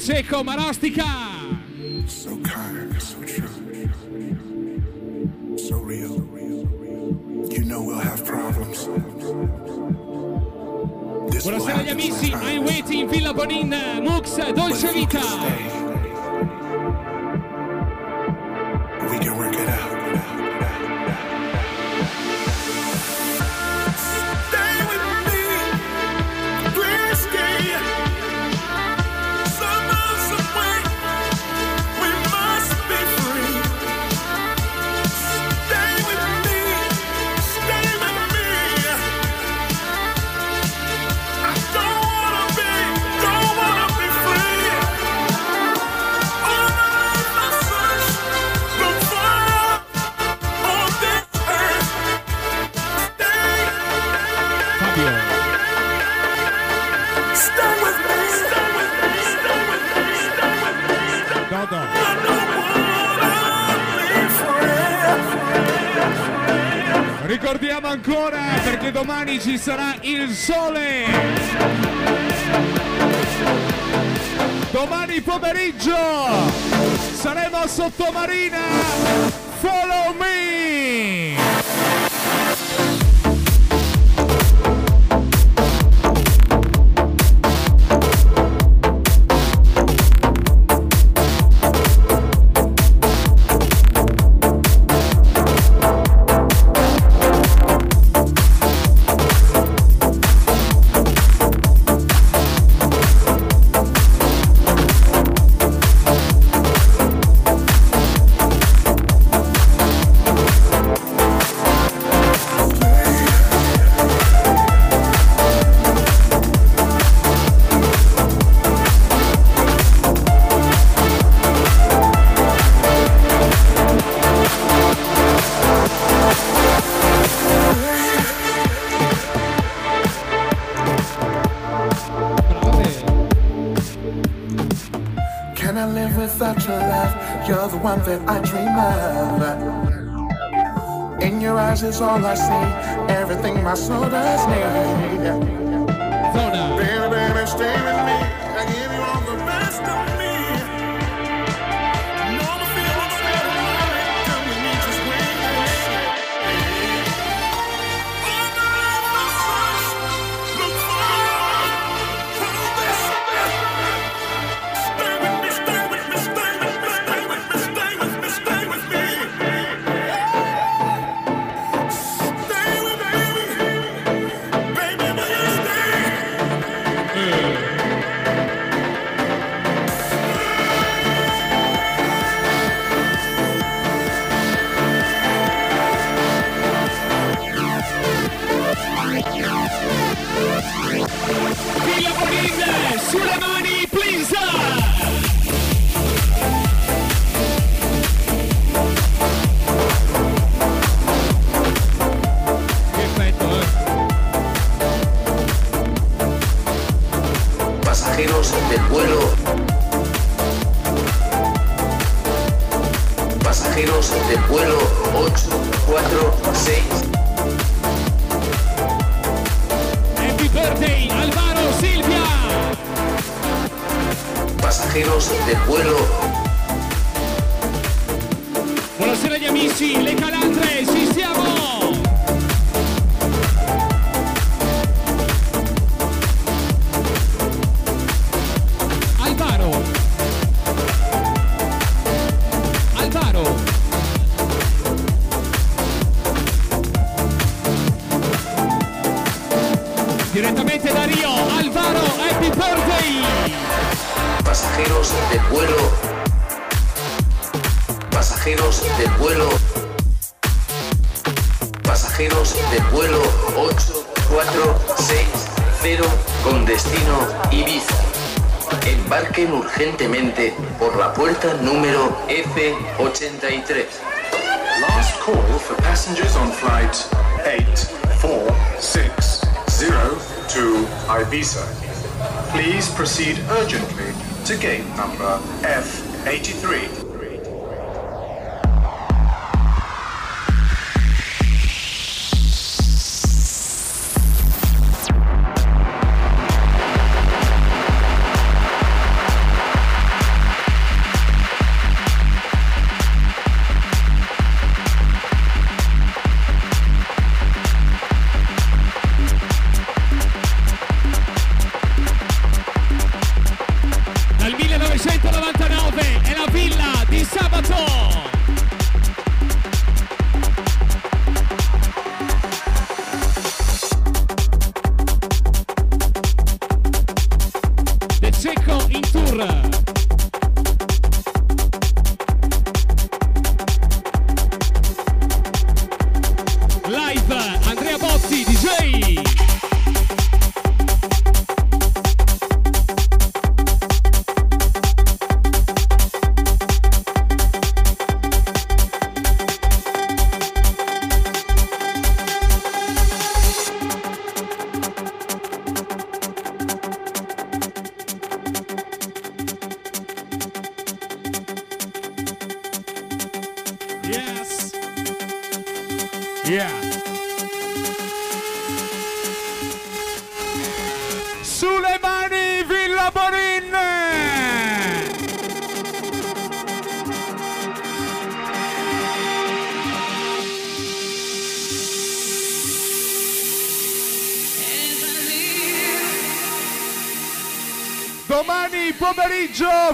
De Cecco Marostica. domani ci sarà il sole. Domani pomeriggio saremo a Sottomarina. Follow me! that I dream of. In your eyes is all I see, everything my soul does.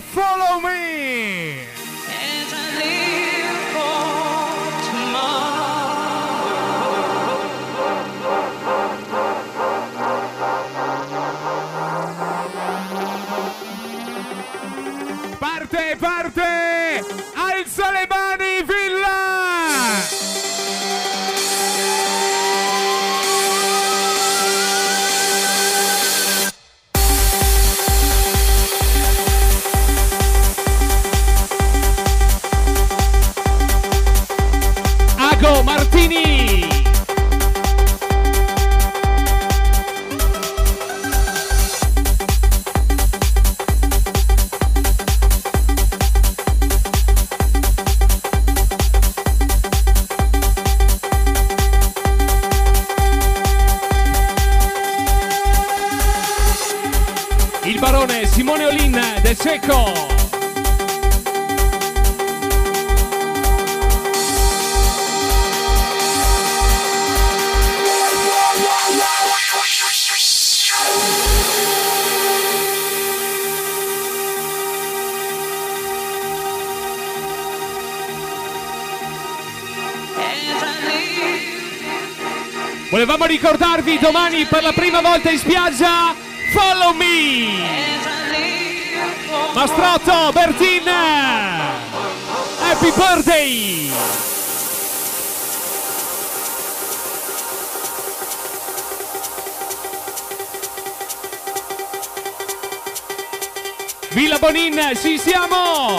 Follow me! domani per la prima volta in spiaggia. Follow Me. Mastrotto Bertin. Happy Birthday. Villa Bonin, ci siamo!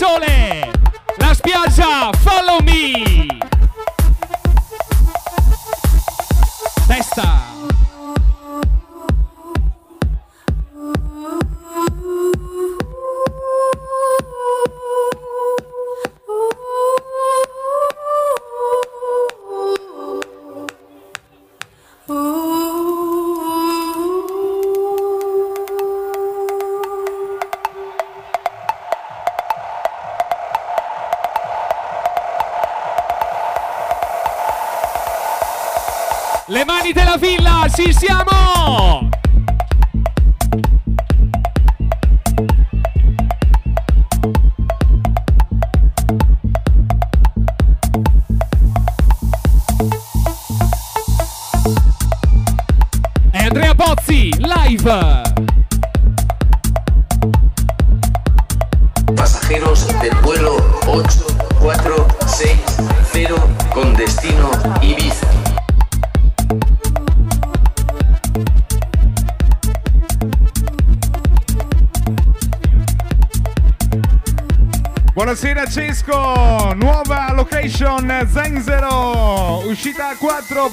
sole. della villa, ci siamo! 4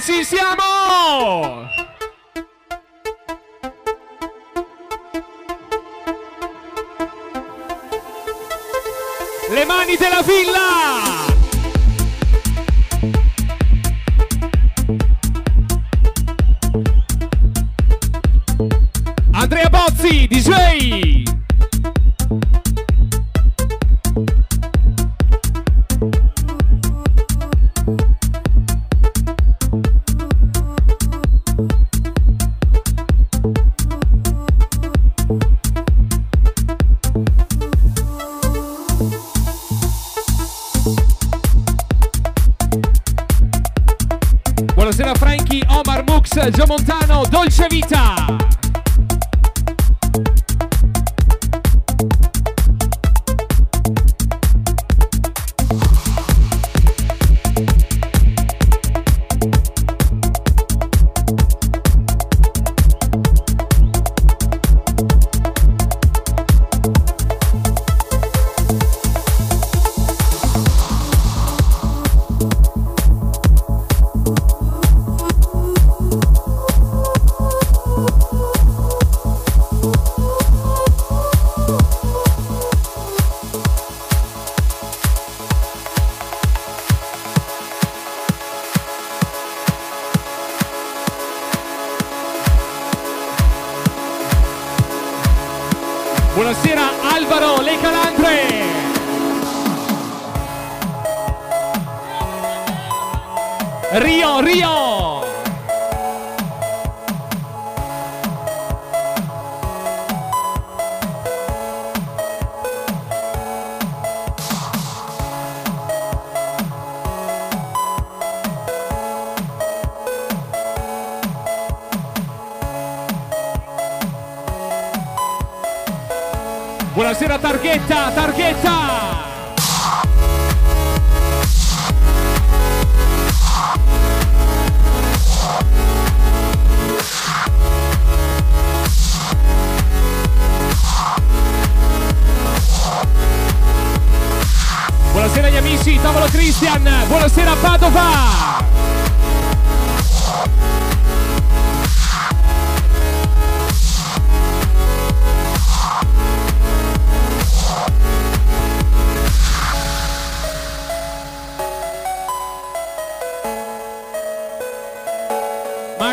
ci siamo! targhetta, targhetta! Buonasera gli amici, tavolo Cristian, buonasera Padova!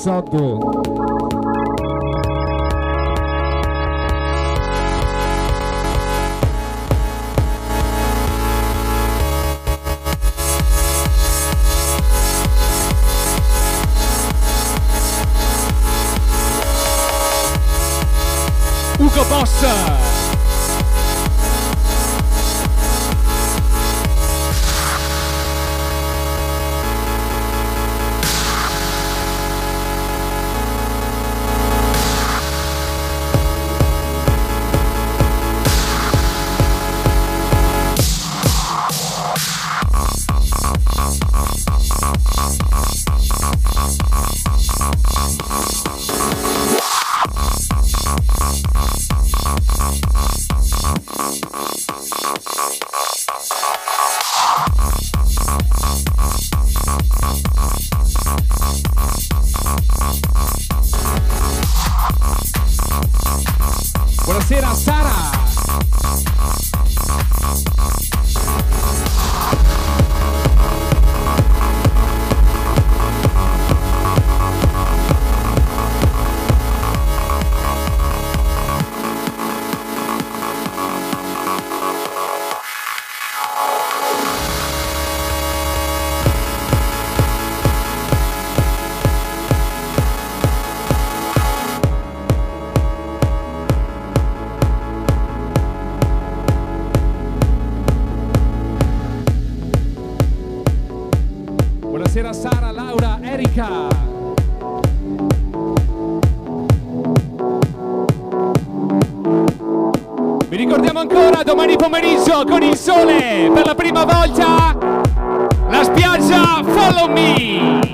sound good. Pomeriggio con il sole per la prima volta la spiaggia Follow Me!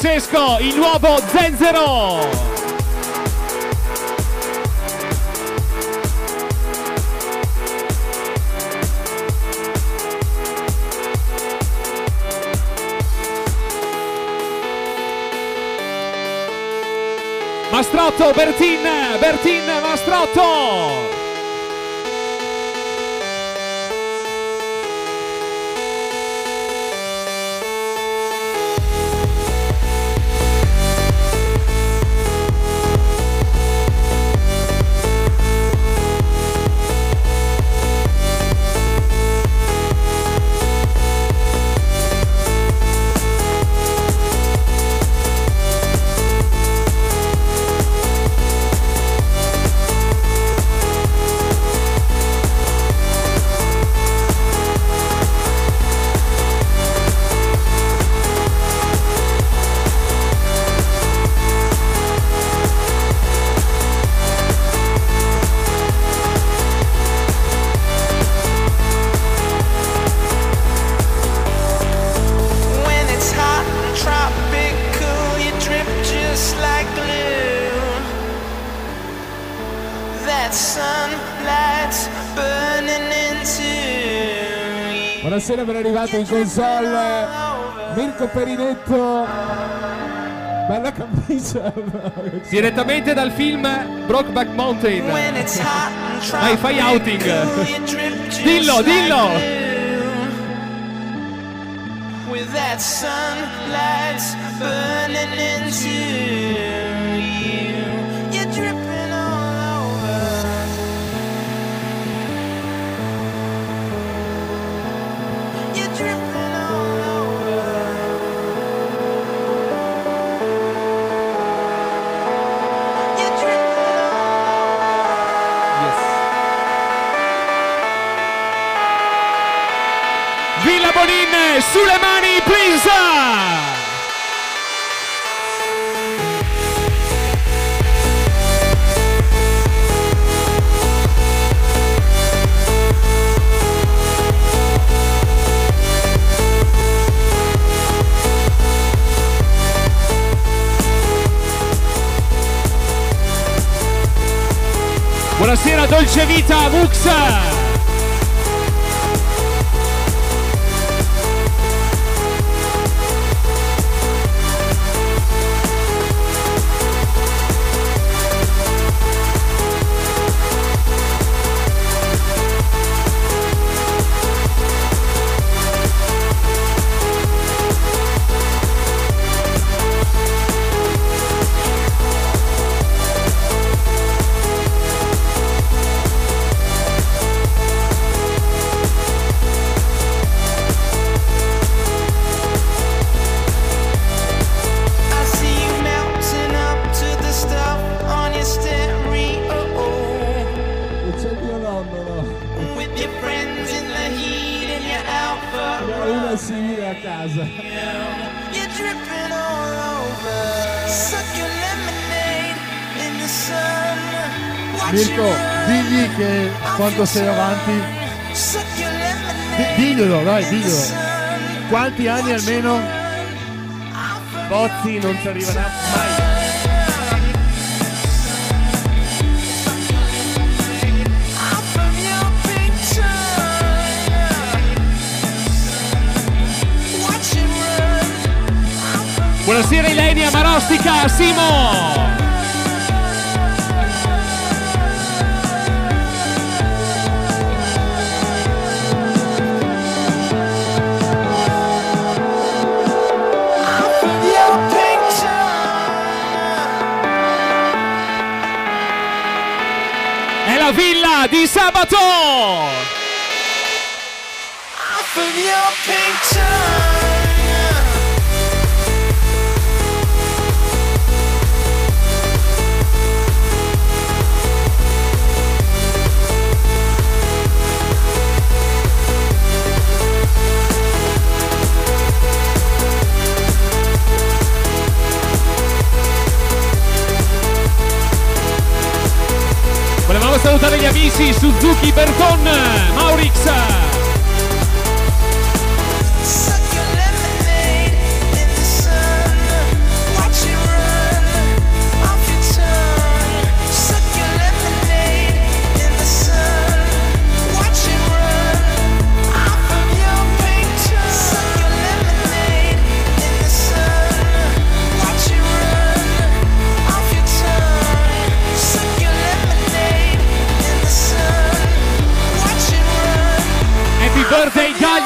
Buonasera Cesco, il nuovo Zenzero! Mastrotto, Bertin, Bertin, Mastrotto! arrivato in console. Mirko Perinetto bella camicia. Direttamente dal film Brockback Mountain. Vai fai outing. dillo dillo. With that sunlight's burning into Buonasera Dolce Vita, Mux! dripping Mirko, digli che quando sei avanti. D- diglielo, dai, diglielo. Quanti anni almeno? Bozzi non ci arriverà mai. Buonasera Ilenia Marostica, Simo! villa di sabato. Andiamo a salutare gli amici Suzuki Berton, Maurix.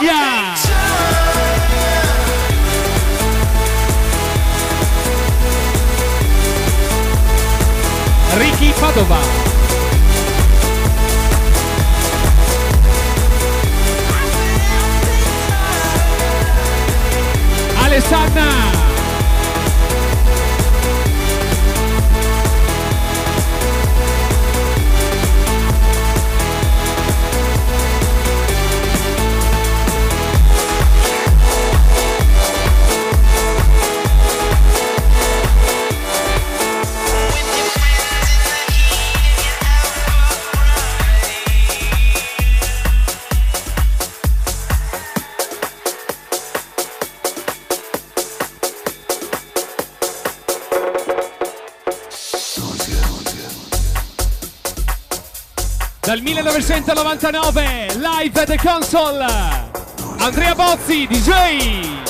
Via! Ricky Padova. Alessandra. 1999, live at the console, Andrea Bozzi, DJ.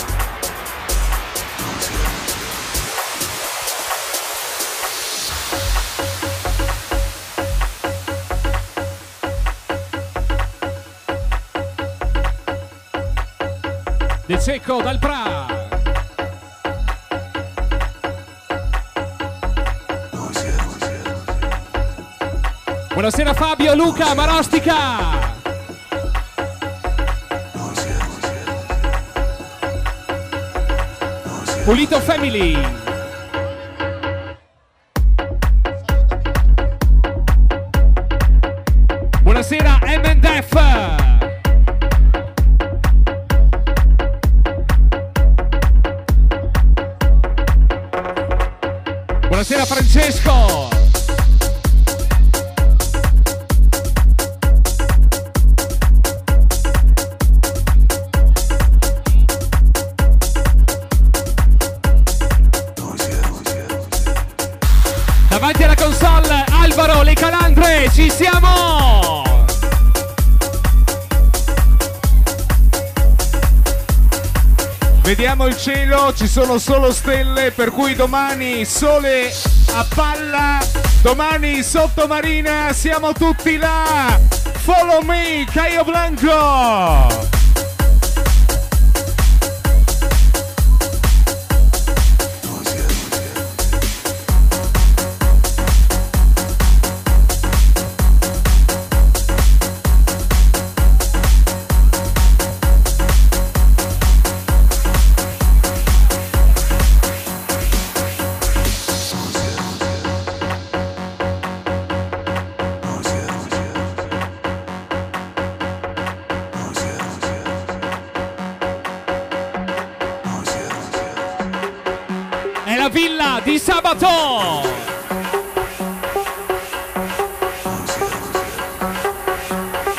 De dal Prato. Buonasera Fabio, Luca, Marostica. Pulito Family. Sono solo stelle, per cui domani sole a palla, domani sottomarina, siamo tutti là. Follow me, Caio Blanco. La villa di sabato!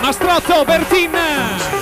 Mastrotto Bertin!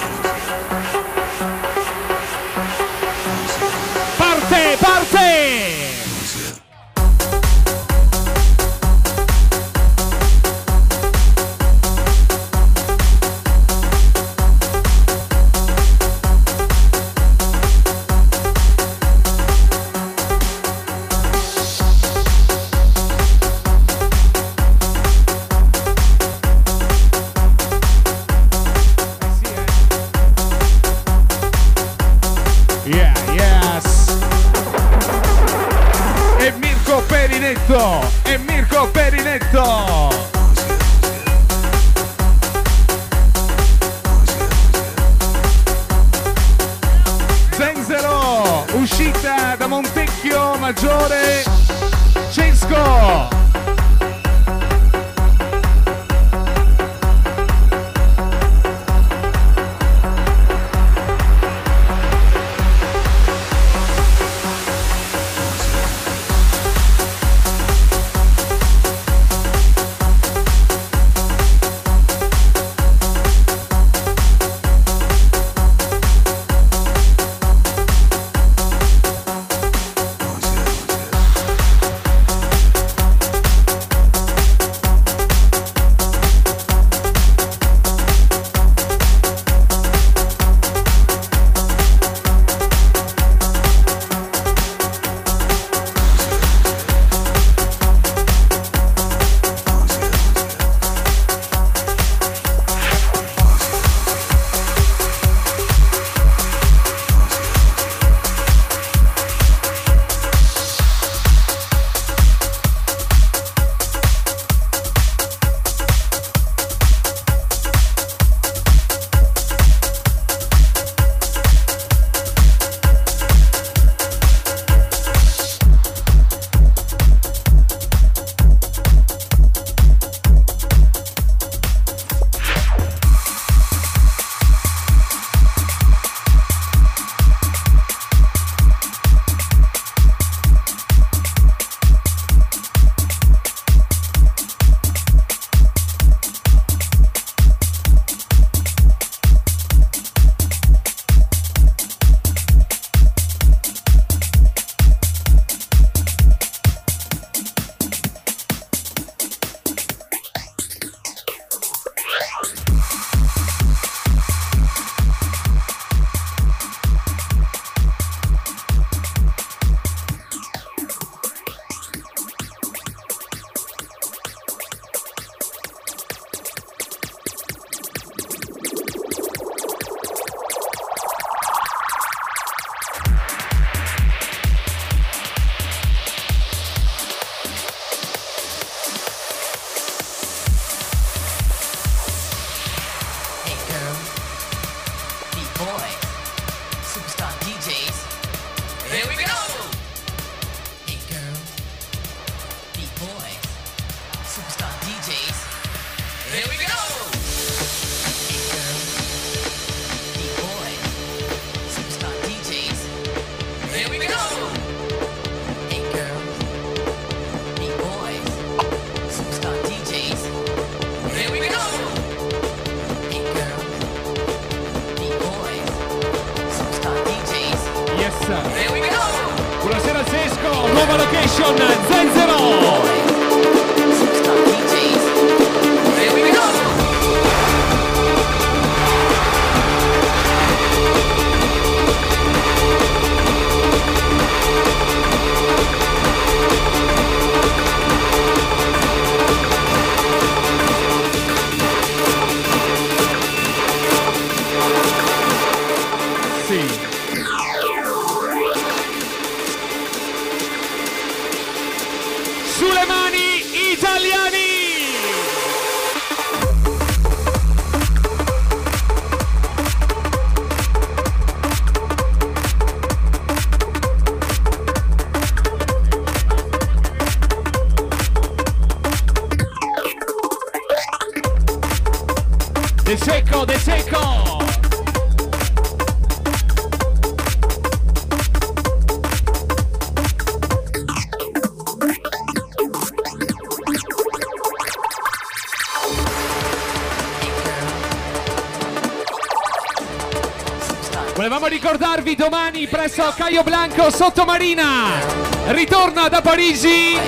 Volevamo ricordarvi domani presso Caio Blanco Sottomarina. Ritorna da Parigi.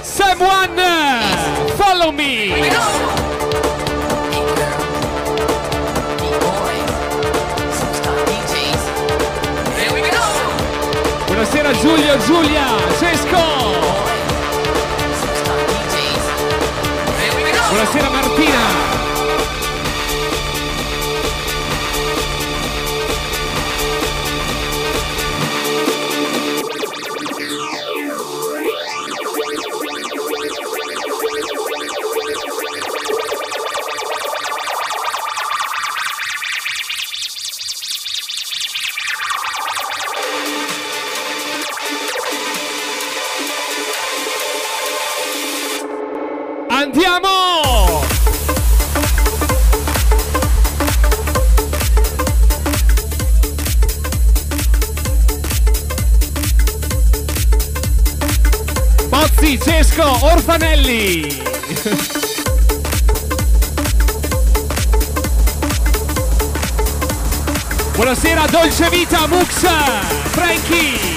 Sam One. Follow me. Buonasera Giulio, Giulia, Cesco. Buonasera Martina. Cesco, Orfanelli! Buonasera Dolce Vita, Mux, Frankie!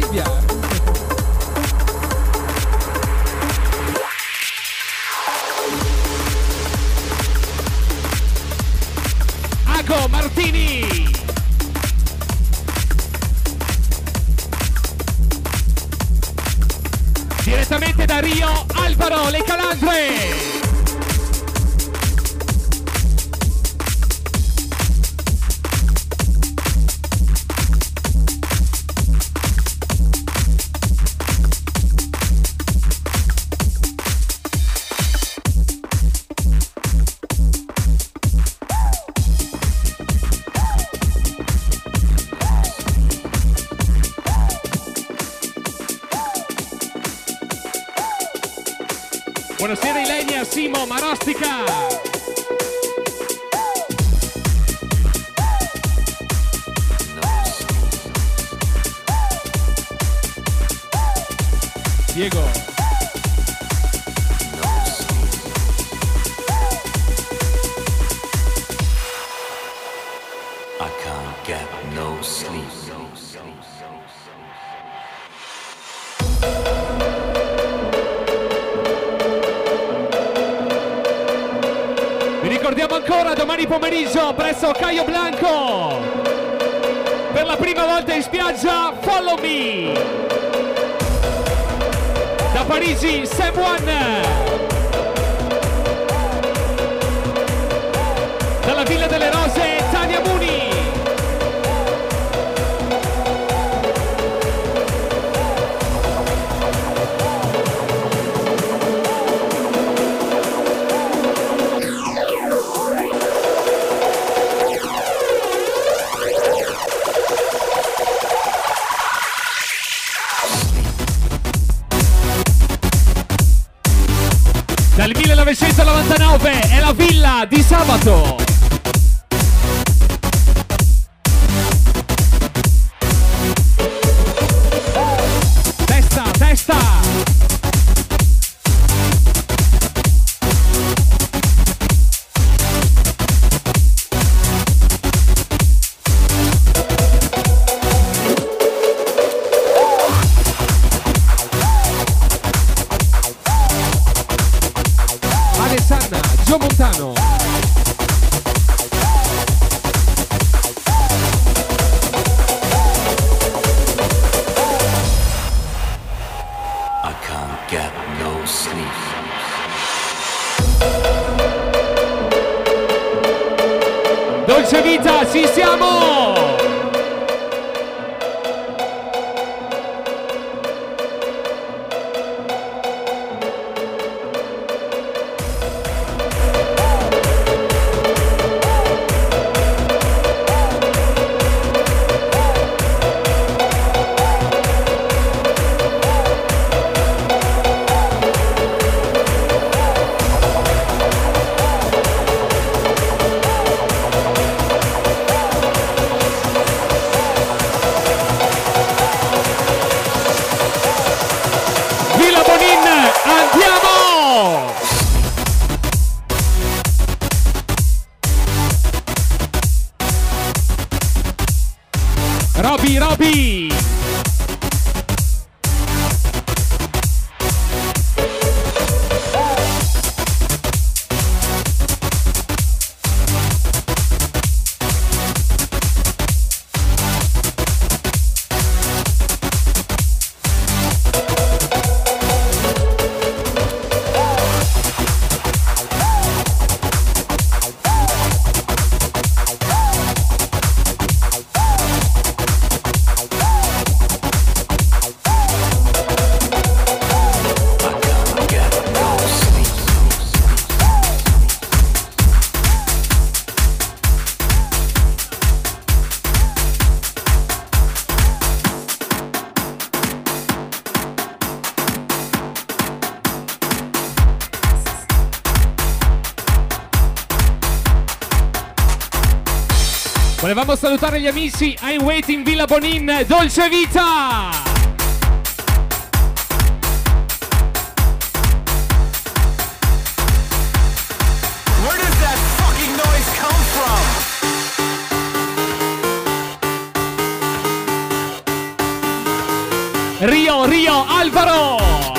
Padova, sabato. Testa, testa. Alessandra, Gio Montano. salutare gli amici I'm Waiting Villa Bonin Dolce Vita! Rio, Rio, Alvaro!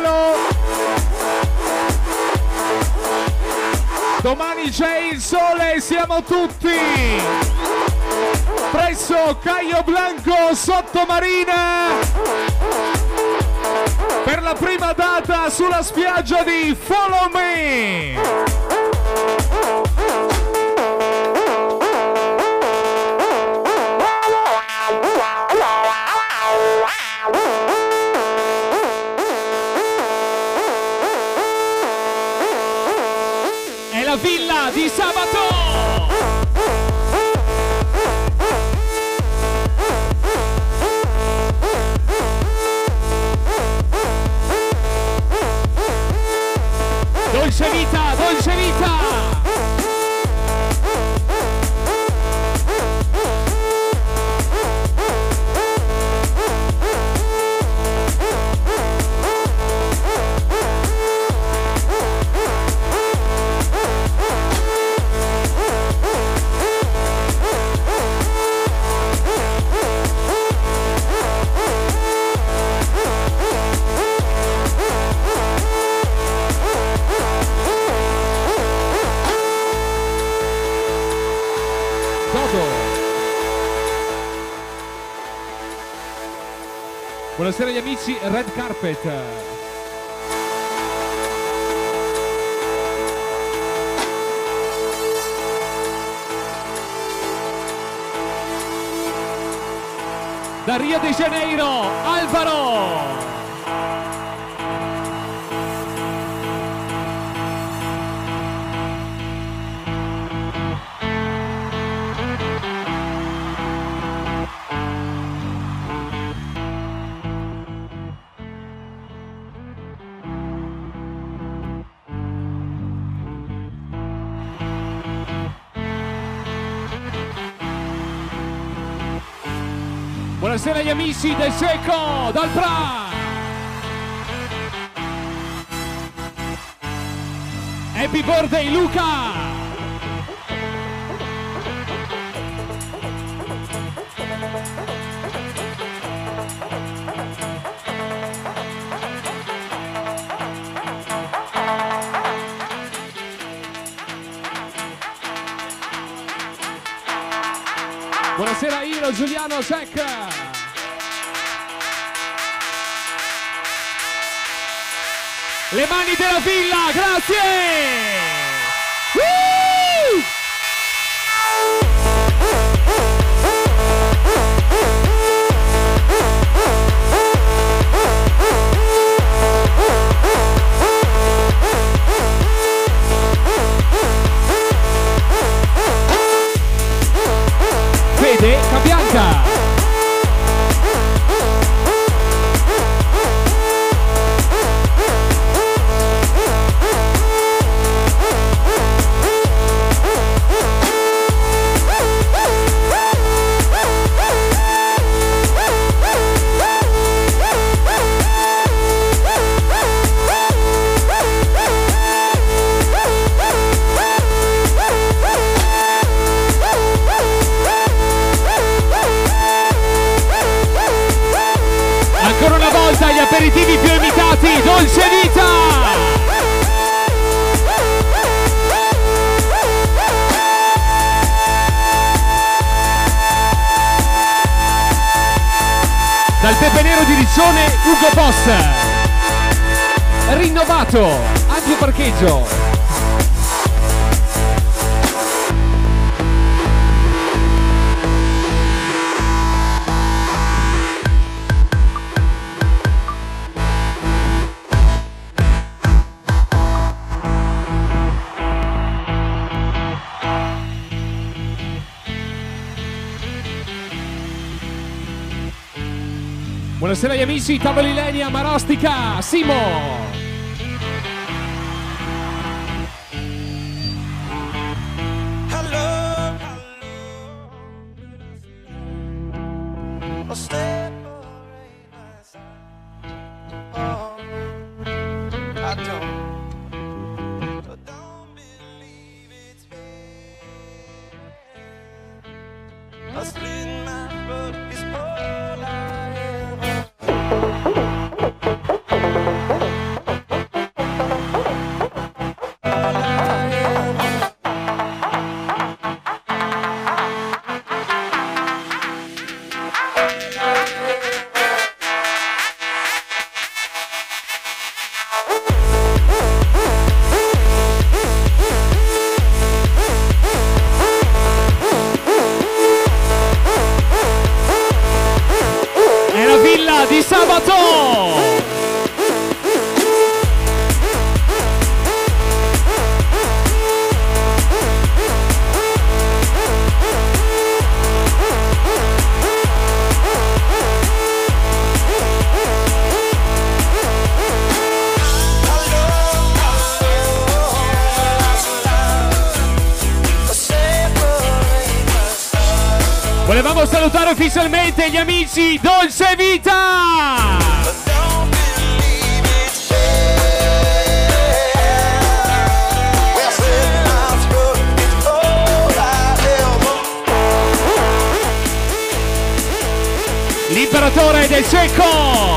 Ricordarvelo. Domani c'è il sole, siamo tutti presso Caio Blanco Sottomarina per la prima data sulla spiaggia di Follow Me. Amici Red Carpet. Da Rio de Janeiro, Alvaro! Buonasera agli amici del Seco, dal Pra! Happy birthday Luca! Buonasera Iro, Giuliano, Jack! Le mani della villa, grazie! Woo! Imitati, Dolce Vita! Dal pepe nero di Riccione, Ugo Boss. Rinnovato, ampio parcheggio. Buonasera agli amici, tavoli Lenia, Marostica, Simo. Amici Dolce Vita! L'imperatore del cieco!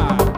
Yeah.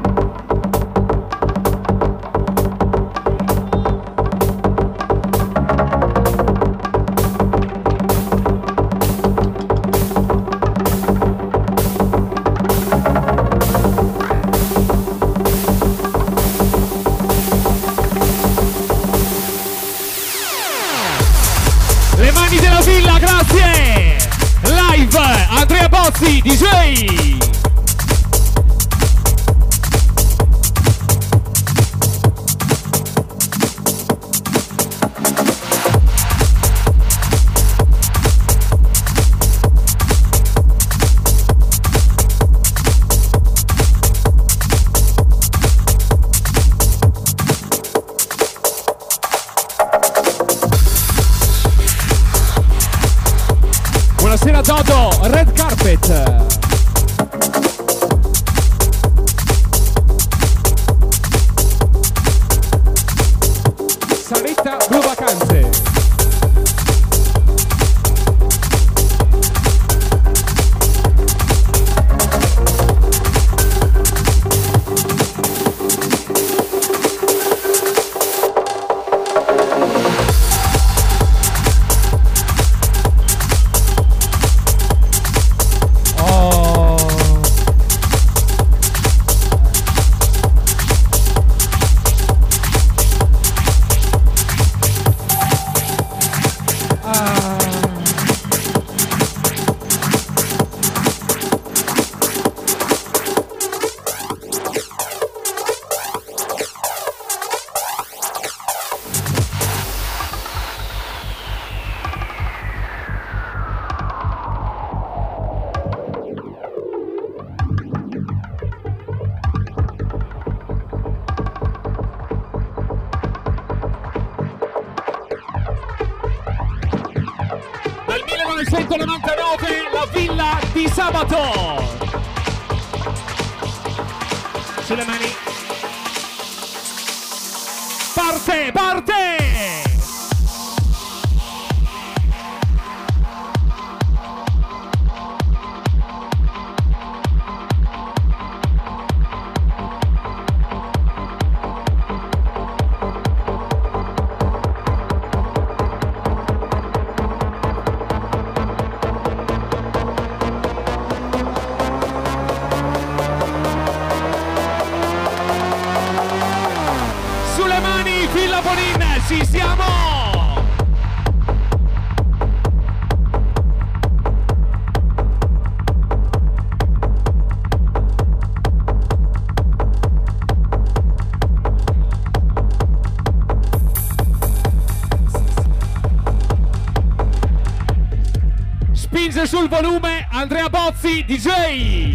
DJ.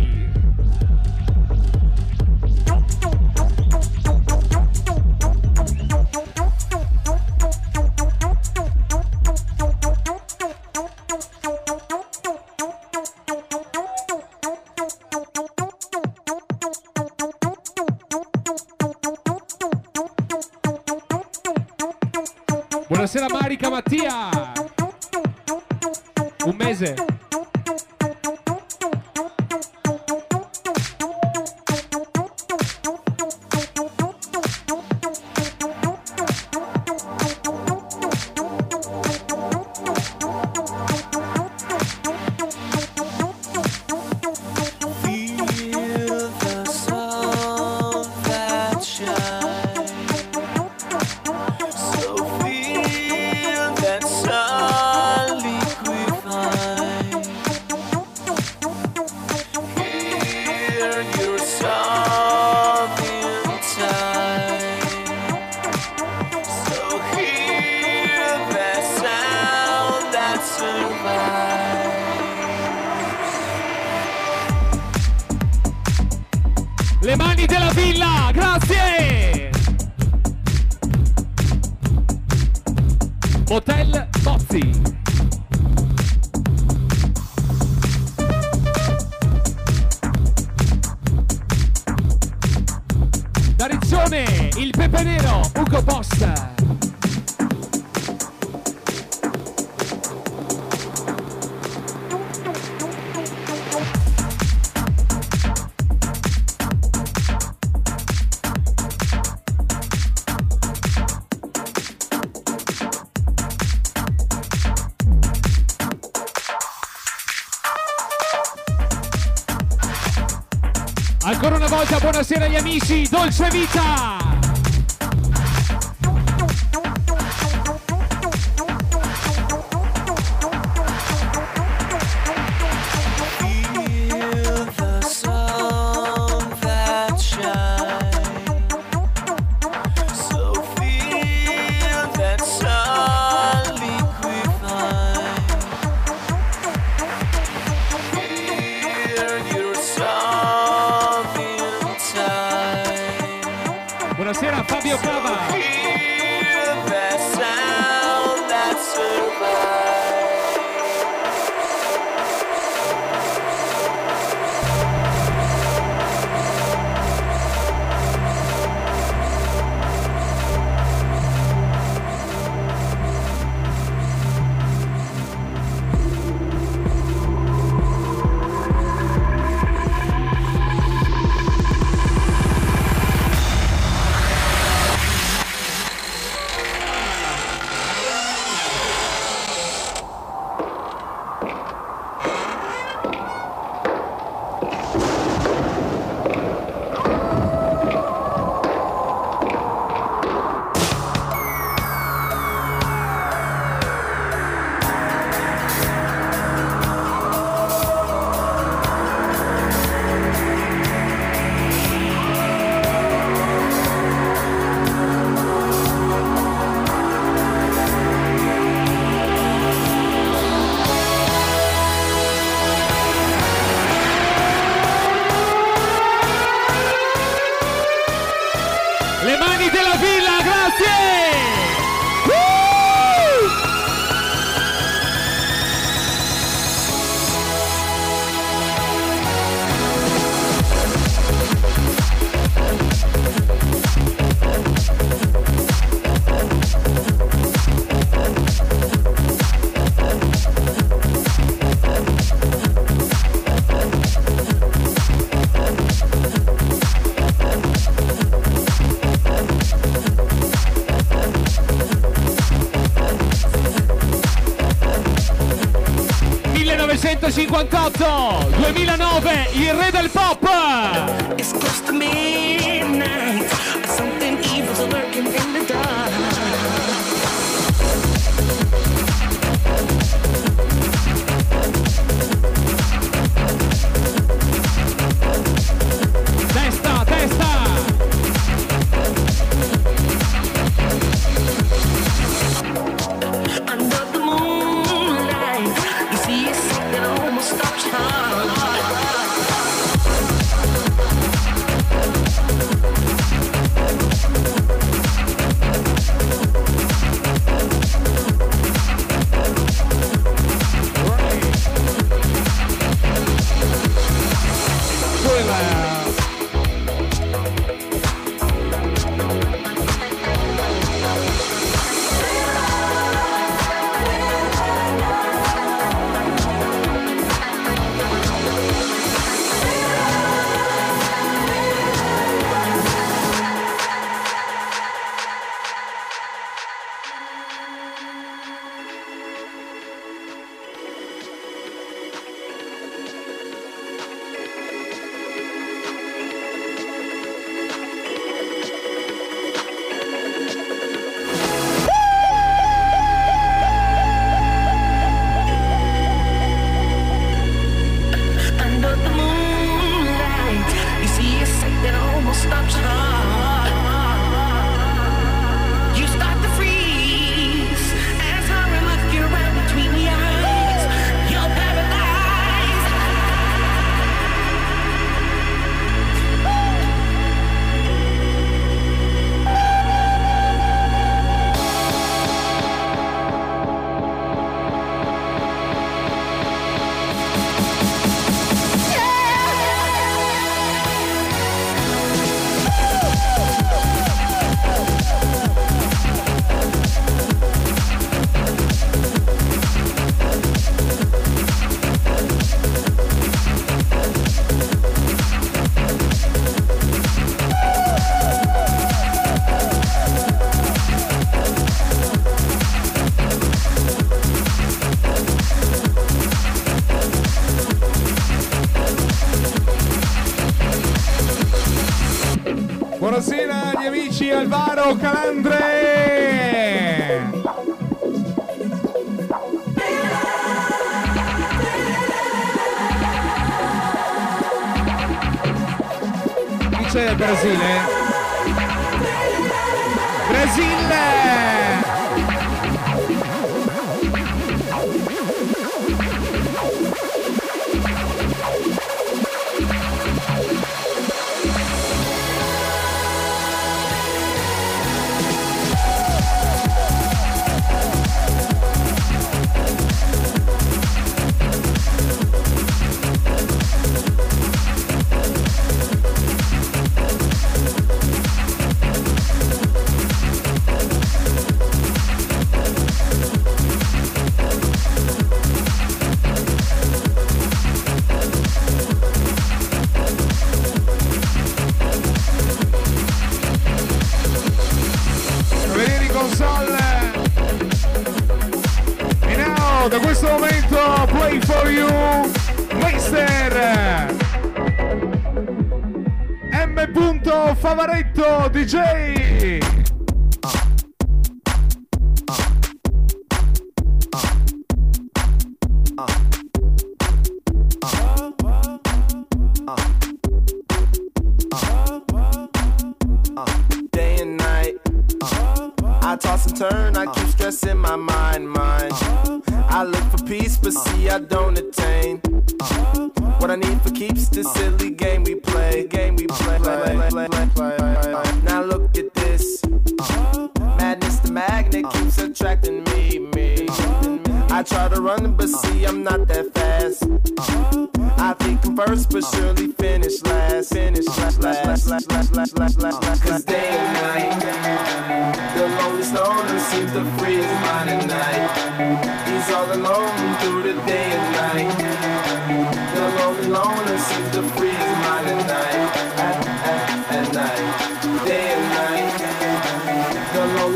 Ancora una volta buonasera agli amici, dolce vita! 58, 2009, il re del pop! Brasília, hein?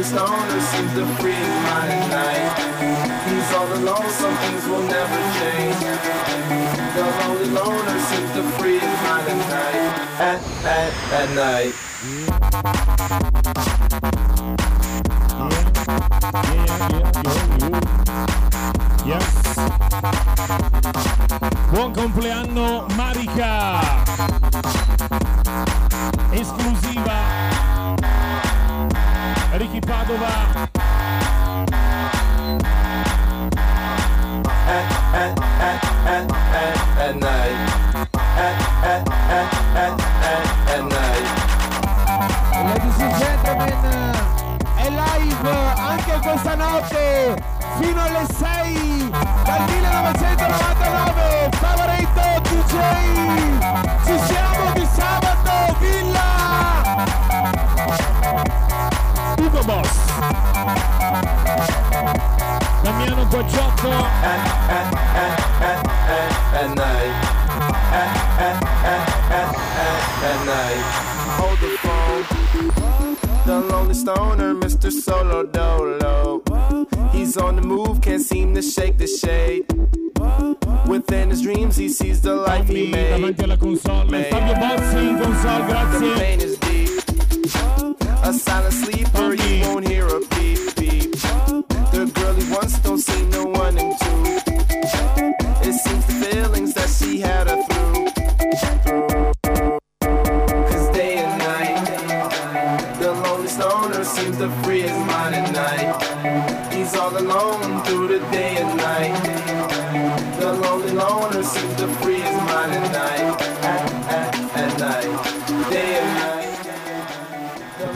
The stoner seems to free my mind at night. He's all alone, some things will never change. The lonely loner seems to free my mind at night. At, at, at night. Yeah. Buon compleanno Marica! at, night. At, night. The lonely stoner, Mr. Solo Dolo. He's on the move, can't seem to shake the shade. Within his dreams, he sees the life he made. The pain is deep. A silent sleeper, you won't hear a beep beep. The girl he don't seem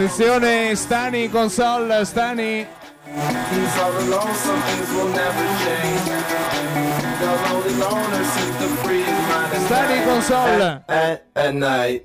Attenzione Stani console, Stani. Stani console. At, at night.